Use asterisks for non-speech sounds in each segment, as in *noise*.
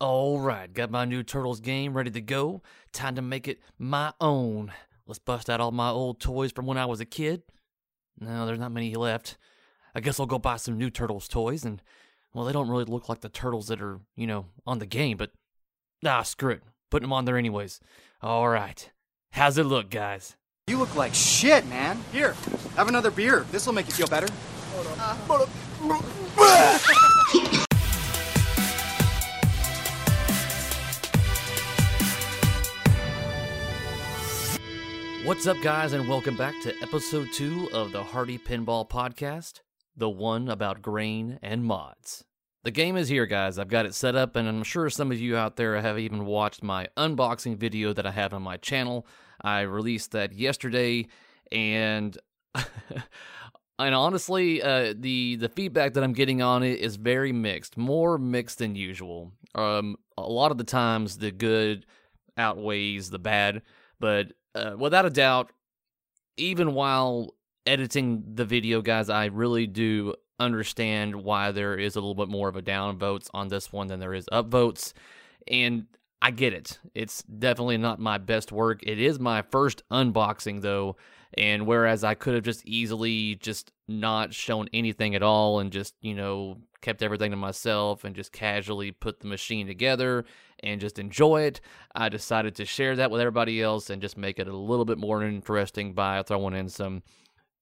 All right, got my new Turtles game ready to go. Time to make it my own. Let's bust out all my old toys from when I was a kid. No, there's not many left. I guess I'll go buy some new Turtles toys, and, well, they don't really look like the Turtles that are, you know, on the game, but, ah, screw it. Putting them on there anyways. All right. How's it look, guys? You look like shit, man. Here, have another beer. This'll make you feel better. *laughs* What's up, guys, and welcome back to episode two of the Hardy Pinball Podcast, the one about grain and mods. The game is here, guys. I've got it set up, and I'm sure some of you out there have even watched my unboxing video that I have on my channel. I released that yesterday, and *laughs* and honestly, uh, the the feedback that I'm getting on it is very mixed, more mixed than usual. Um, a lot of the times, the good outweighs the bad, but uh, without a doubt, even while editing the video, guys, I really do understand why there is a little bit more of a down votes on this one than there is up votes. And I get it. It's definitely not my best work. It is my first unboxing, though. And whereas I could have just easily just not shown anything at all and just, you know, kept everything to myself and just casually put the machine together and just enjoy it, I decided to share that with everybody else and just make it a little bit more interesting by throwing in some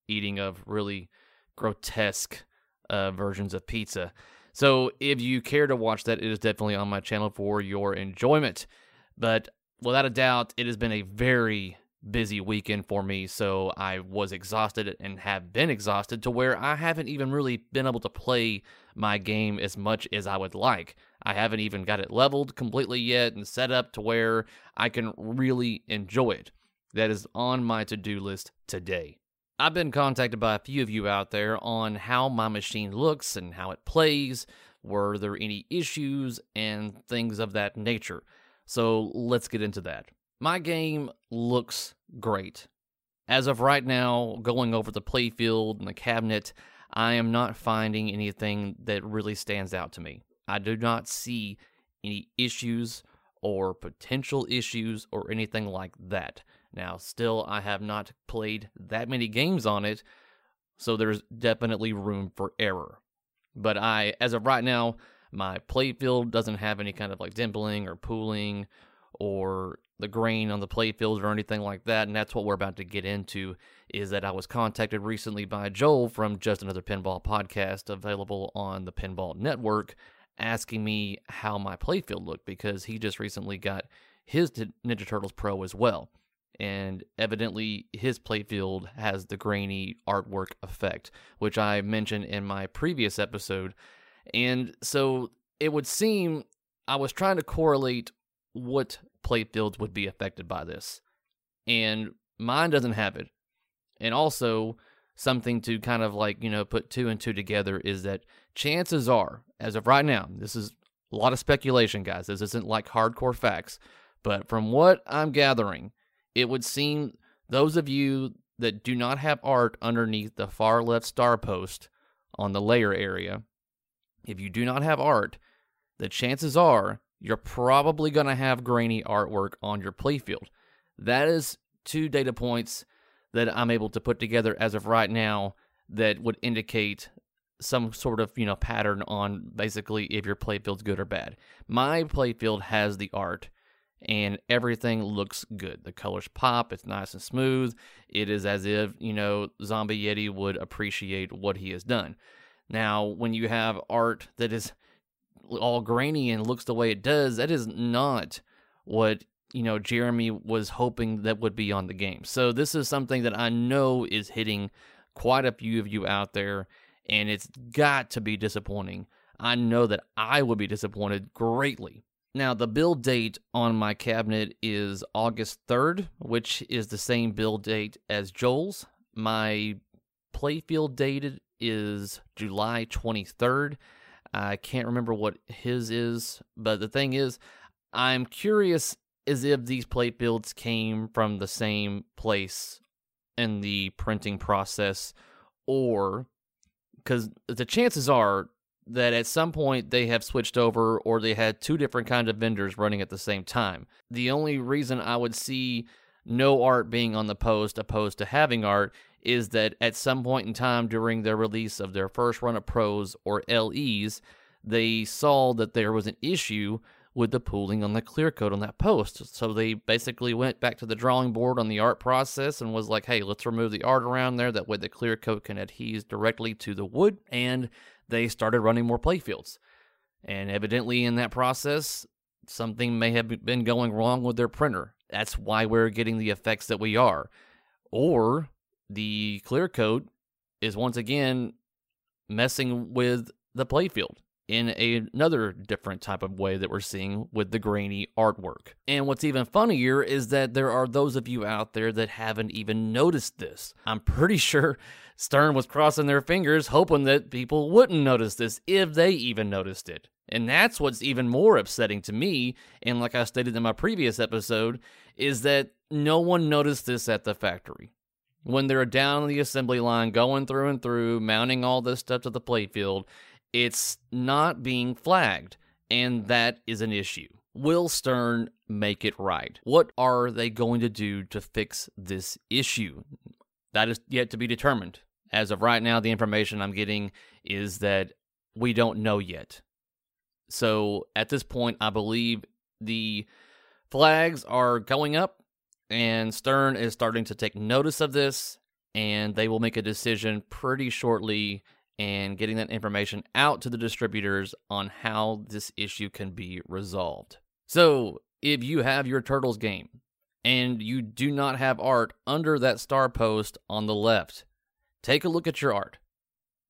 eating of really grotesque uh, versions of pizza. So if you care to watch that, it is definitely on my channel for your enjoyment. But without a doubt, it has been a very busy weekend for me, so I was exhausted and have been exhausted to where I haven't even really been able to play my game as much as I would like. I haven't even got it leveled completely yet and set up to where I can really enjoy it. That is on my to do list today. I've been contacted by a few of you out there on how my machine looks and how it plays, were there any issues, and things of that nature. So let's get into that. My game looks great. As of right now, going over the playfield and the cabinet, I am not finding anything that really stands out to me. I do not see any issues or potential issues or anything like that. Now, still, I have not played that many games on it, so there's definitely room for error. But I, as of right now, my playfield doesn't have any kind of like dimpling or pooling or the grain on the playfield or anything like that. And that's what we're about to get into is that I was contacted recently by Joel from Just Another Pinball podcast available on the Pinball Network asking me how my playfield looked because he just recently got his Ninja Turtles Pro as well. And evidently, his playfield has the grainy artwork effect, which I mentioned in my previous episode. And so it would seem I was trying to correlate what playfields would be affected by this. And mine doesn't have it. And also, something to kind of like, you know, put two and two together is that chances are, as of right now, this is a lot of speculation, guys. This isn't like hardcore facts. But from what I'm gathering, it would seem those of you that do not have art underneath the far left star post on the layer area, if you do not have art, the chances are you're probably going to have grainy artwork on your playfield. That is two data points that I'm able to put together as of right now that would indicate some sort of you know pattern on basically if your playfield's good or bad. My playfield has the art and everything looks good. The colors pop, it's nice and smooth. It is as if, you know, Zombie Yeti would appreciate what he has done. Now, when you have art that is all grainy and looks the way it does, that is not what you know Jeremy was hoping that would be on the game. So this is something that I know is hitting quite a few of you out there, and it's got to be disappointing. I know that I would be disappointed greatly. Now, the build date on my cabinet is August 3rd, which is the same build date as Joel's. My playfield date is July 23rd. I can't remember what his is, but the thing is, I'm curious as if these plate builds came from the same place in the printing process, or because the chances are that at some point they have switched over or they had two different kinds of vendors running at the same time. The only reason I would see no art being on the post opposed to having art is that at some point in time during their release of their first run of pros or LEs, they saw that there was an issue with the pooling on the clear coat on that post. So they basically went back to the drawing board on the art process and was like, hey, let's remove the art around there. That way the clear coat can adhere directly to the wood. And they started running more playfields. And evidently, in that process, something may have been going wrong with their printer. That's why we're getting the effects that we are. Or the clear coat is once again messing with the playfield in a, another different type of way that we're seeing with the grainy artwork. And what's even funnier is that there are those of you out there that haven't even noticed this. I'm pretty *laughs* sure Stern was crossing their fingers hoping that people wouldn't notice this if they even noticed it. And that's what's even more upsetting to me, and like I stated in my previous episode, is that no one noticed this at the factory. When they're down the assembly line, going through and through, mounting all this stuff to the playfield, it's not being flagged, and that is an issue. Will Stern make it right? What are they going to do to fix this issue? That is yet to be determined. As of right now, the information I'm getting is that we don't know yet. So at this point, I believe the flags are going up, and Stern is starting to take notice of this, and they will make a decision pretty shortly and getting that information out to the distributors on how this issue can be resolved. So, if you have your Turtles game and you do not have art under that star post on the left, take a look at your art.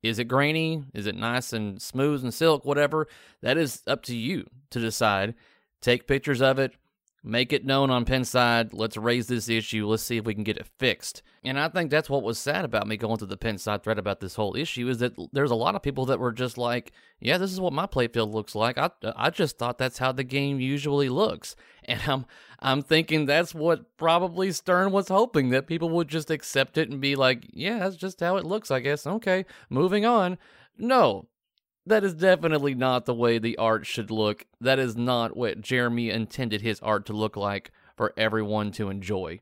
Is it grainy? Is it nice and smooth and silk? Whatever. That is up to you to decide. Take pictures of it, Make it known on Pinside. Let's raise this issue. Let's see if we can get it fixed. And I think that's what was sad about me going to the Pinside thread about this whole issue is that there's a lot of people that were just like, "Yeah, this is what my playfield looks like." I I just thought that's how the game usually looks, *laughs* and I'm I'm thinking that's what probably Stern was hoping that people would just accept it and be like, "Yeah, that's just how it looks, I guess." Okay, moving on. No, that is definitely not the way the art should look. That is not what Jeremy intended his art to look like for everyone to enjoy.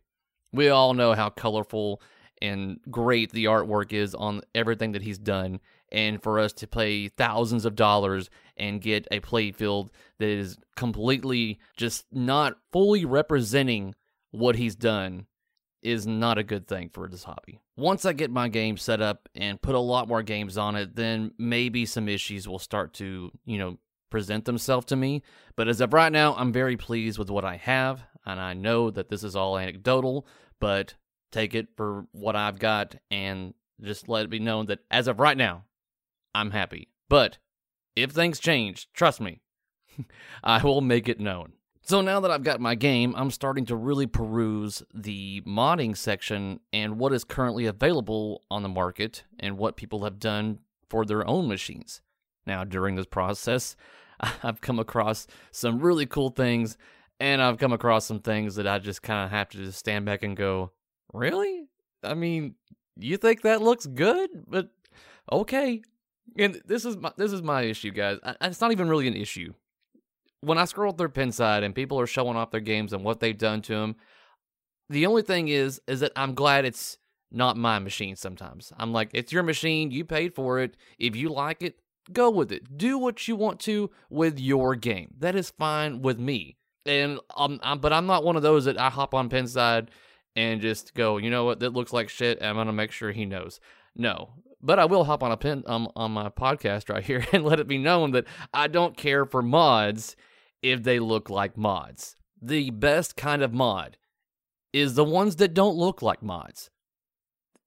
We all know how colorful and great the artwork is on everything that he's done. And for us to pay thousands of dollars and get a playfield that is completely just not fully representing what he's done is not a good thing for this hobby. Once I get my game set up and put a lot more games on it, then maybe some issues will start to, you know, present themselves to me. But as of right now, I'm very pleased with what I have, and I know that this is all anecdotal, but take it for what I've got and just let it be known that as of right now, I'm happy. But if things change, trust me, *laughs* I will make it known. So now that I've got my game, I'm starting to really peruse the modding section and what is currently available on the market and what people have done for their own machines. Now, during this process, *laughs* I've come across some really cool things and I've come across some things that I just kind of have to just stand back and go, "Really? I mean, you think that looks good? But okay." And this is my this is my issue, guys. It's not even really an issue when I scroll through Pinside and people are showing off their games and what they've done to them, the only thing is, is that I'm glad it's not my machine sometimes. I'm like, it's your machine. You paid for it. If you like it, go with it. Do what you want to with your game. That is fine with me. And um, I'm, but I'm not one of those that I hop on Pinside and just go, you know what, that looks like shit. I'm gonna make sure he knows. No, but I will hop on a pin um, on my podcast right here *laughs* and let it be known that I don't care for mods if they look like mods. The best kind of mod is the ones that don't look like mods.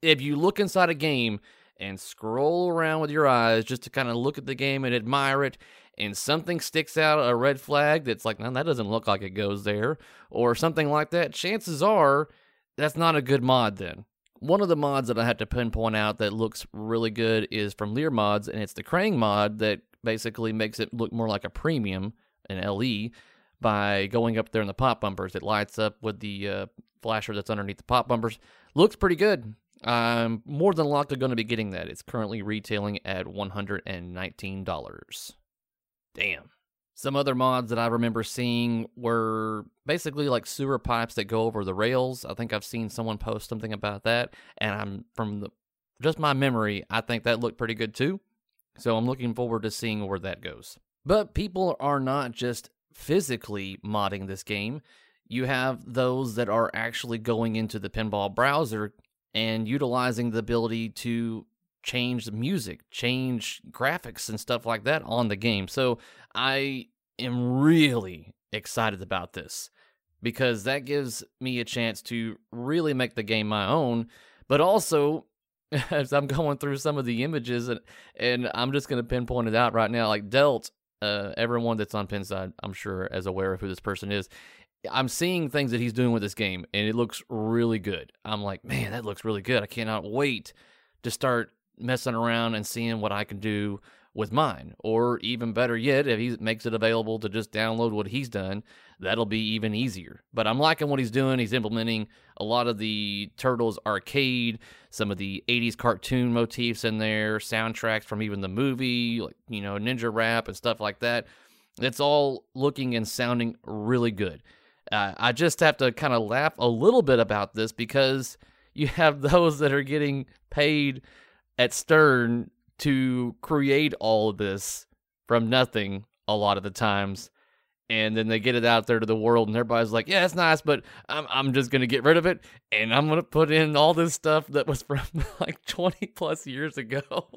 If you look inside a game and scroll around with your eyes just to kind of look at the game and admire it, and something sticks out a red flag that's like, no, that doesn't look like it goes there, or something like that, chances are that's not a good mod then. One of the mods that I had to pinpoint out that looks really good is from Lear Mods, and it's the Krang mod that basically makes it look more like a premium an LE by going up there in the pop bumpers. It lights up with the uh, flasher that's underneath the pop bumpers. Looks pretty good. I'm more than likely going to be getting that. It's currently retailing at $119. Damn. Some other mods that I remember seeing were basically like sewer pipes that go over the rails. I think I've seen someone post something about that, and I'm from the just my memory, I think that looked pretty good too. So I'm looking forward to seeing where that goes. But people are not just physically modding this game. You have those that are actually going into the pinball browser and utilizing the ability to change the music, change graphics and stuff like that on the game. So I am really excited about this because that gives me a chance to really make the game my own, but also *laughs* as I'm going through some of the images and and I'm just going to pinpoint it out right now like Delt uh, everyone that's on Pinside, I'm sure, is aware of who this person is. I'm seeing things that he's doing with this game, and it looks really good. I'm like, man, that looks really good. I cannot wait to start messing around and seeing what I can do with mine. Or even better yet, if he makes it available to just download what he's done, that'll be even easier. But I'm liking what he's doing. He's implementing a lot of the Turtles arcade, some of the 80s cartoon motifs in there, soundtracks from even the movie, like, you know, Ninja Rap and stuff like that. It's all looking and sounding really good. Uh, I just have to kind of laugh a little bit about this because you have *laughs* those that are getting paid at Stern to create all of this from nothing a lot of the times. And then they get it out there to the world and everybody's like yeah it's nice but i'm, I'm just gonna get rid of it and i'm gonna put in all this stuff that was from *laughs* like 20 plus years ago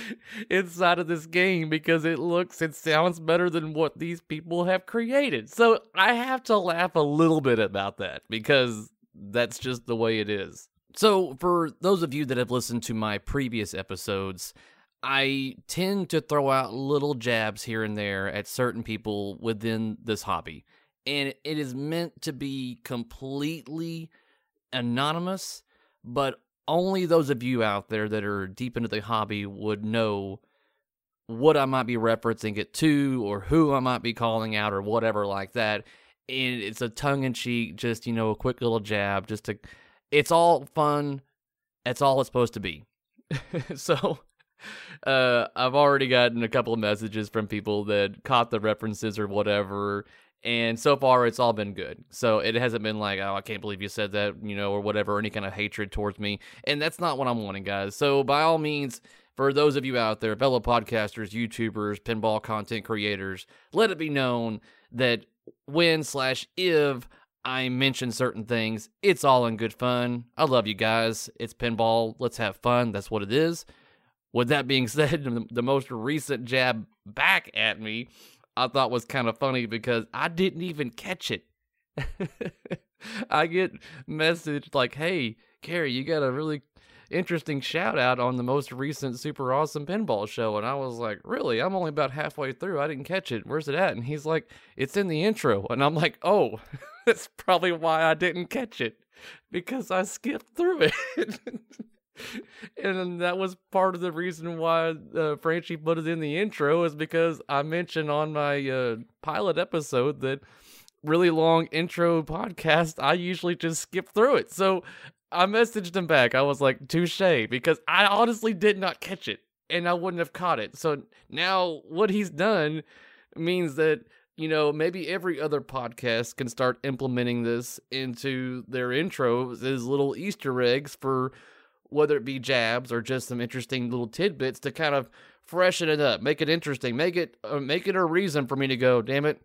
*laughs* inside of this game because it looks it sounds better than what these people have created. So i have to laugh a little bit about that because that's just the way it is. So for those of you that have listened to my previous episodes I tend to throw out little jabs here and there at certain people within this hobby. And it is meant to be completely anonymous, but only those of you out there that are deep into the hobby would know what I might be referencing it to or who I might be calling out or whatever like that. And it's a tongue in cheek, just, you know, a quick little jab, just to, it's all fun. That's all it's supposed to be. *laughs* so *laughs* uh, I've already gotten a couple of messages from people that caught the references or whatever. And so far, it's all been good. So it hasn't been like, oh, I can't believe you said that, you know, or whatever, any kind of hatred towards me. And that's not what I'm wanting, guys. So by all means, for those of you out there, fellow podcasters, YouTubers, pinball content creators, let it be known that when slash if I mention certain things, it's all in good fun. I love you guys. It's pinball. Let's have fun. That's what it is. With that being *laughs* said, the most recent jab back at me, I thought was kind of funny because I didn't even catch it. *laughs* I get messaged like, "Hey, Carrie, you got a really interesting shout out on the most recent super awesome pinball show." And I was like, "Really? I'm only about halfway through. I didn't catch it. Where's it at?" And he's like, "It's in the intro." And I'm like, "Oh, *laughs* that's probably why I didn't catch it because I skipped through it." *laughs* and that was part of the reason why uh, Franchi put it in the intro is because I mentioned on my uh, pilot episode that really long intro podcast, I usually just skip through it. So I messaged him back. I was like, touche, because I honestly did not catch it and I wouldn't have caught it. So now what he's done means that you know, maybe every other podcast can start implementing this into their intros as little Easter eggs for whether it be jabs or just some interesting little tidbits to kind of freshen it up, make it interesting, make it uh, make it a reason for me to go, damn it,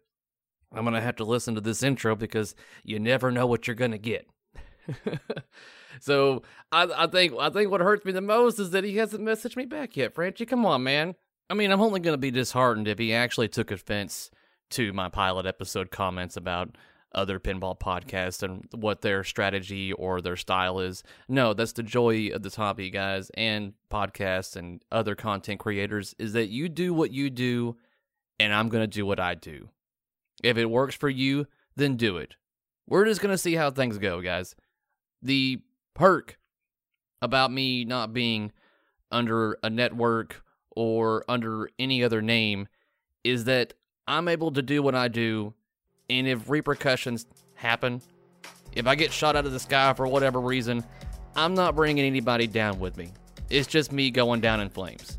I'm gonna have to listen to this intro because you never know what you're gonna get. *laughs* so I, I think I think what hurts me the most is that he hasn't messaged me back yet, Franchi. Come on, man. I mean, I'm only gonna be disheartened if he actually took offense to my pilot episode comments about other pinball podcasts and what their strategy or their style is. No, that's the joy of this hobby, guys, and podcasts and other content creators is that you do what you do and I'm going to do what I do. If it works for you, then do it. We're just going to see how things go, guys. The perk about me not being under a network or under any other name is that I'm able to do what I do and if repercussions happen, if I get shot out of the sky for whatever reason, I'm not bringing anybody down with me. It's just me going down in flames.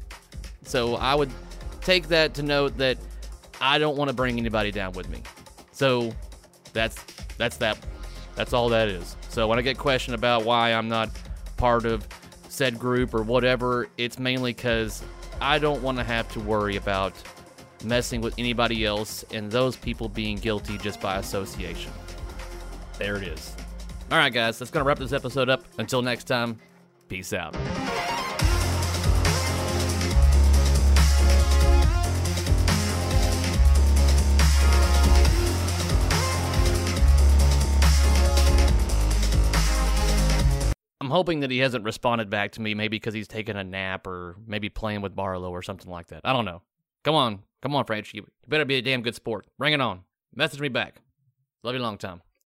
So I would take that to note that I don't want to bring anybody down with me. So that's that's that. That's all that is. So when I get questioned about why I'm not part of said group or whatever, it's mainly because I don't want to have to worry about messing with anybody else and those people being guilty just by association. There it is. All right, guys, that's going to wrap this episode up. Until next time, peace out. I'm hoping that he hasn't responded back to me, maybe because he's taking a nap or maybe playing with Barlow or something like that. I don't know. Come on. Come on, French. You better be a damn good sport. Bring it on. Message me back. Love you long time.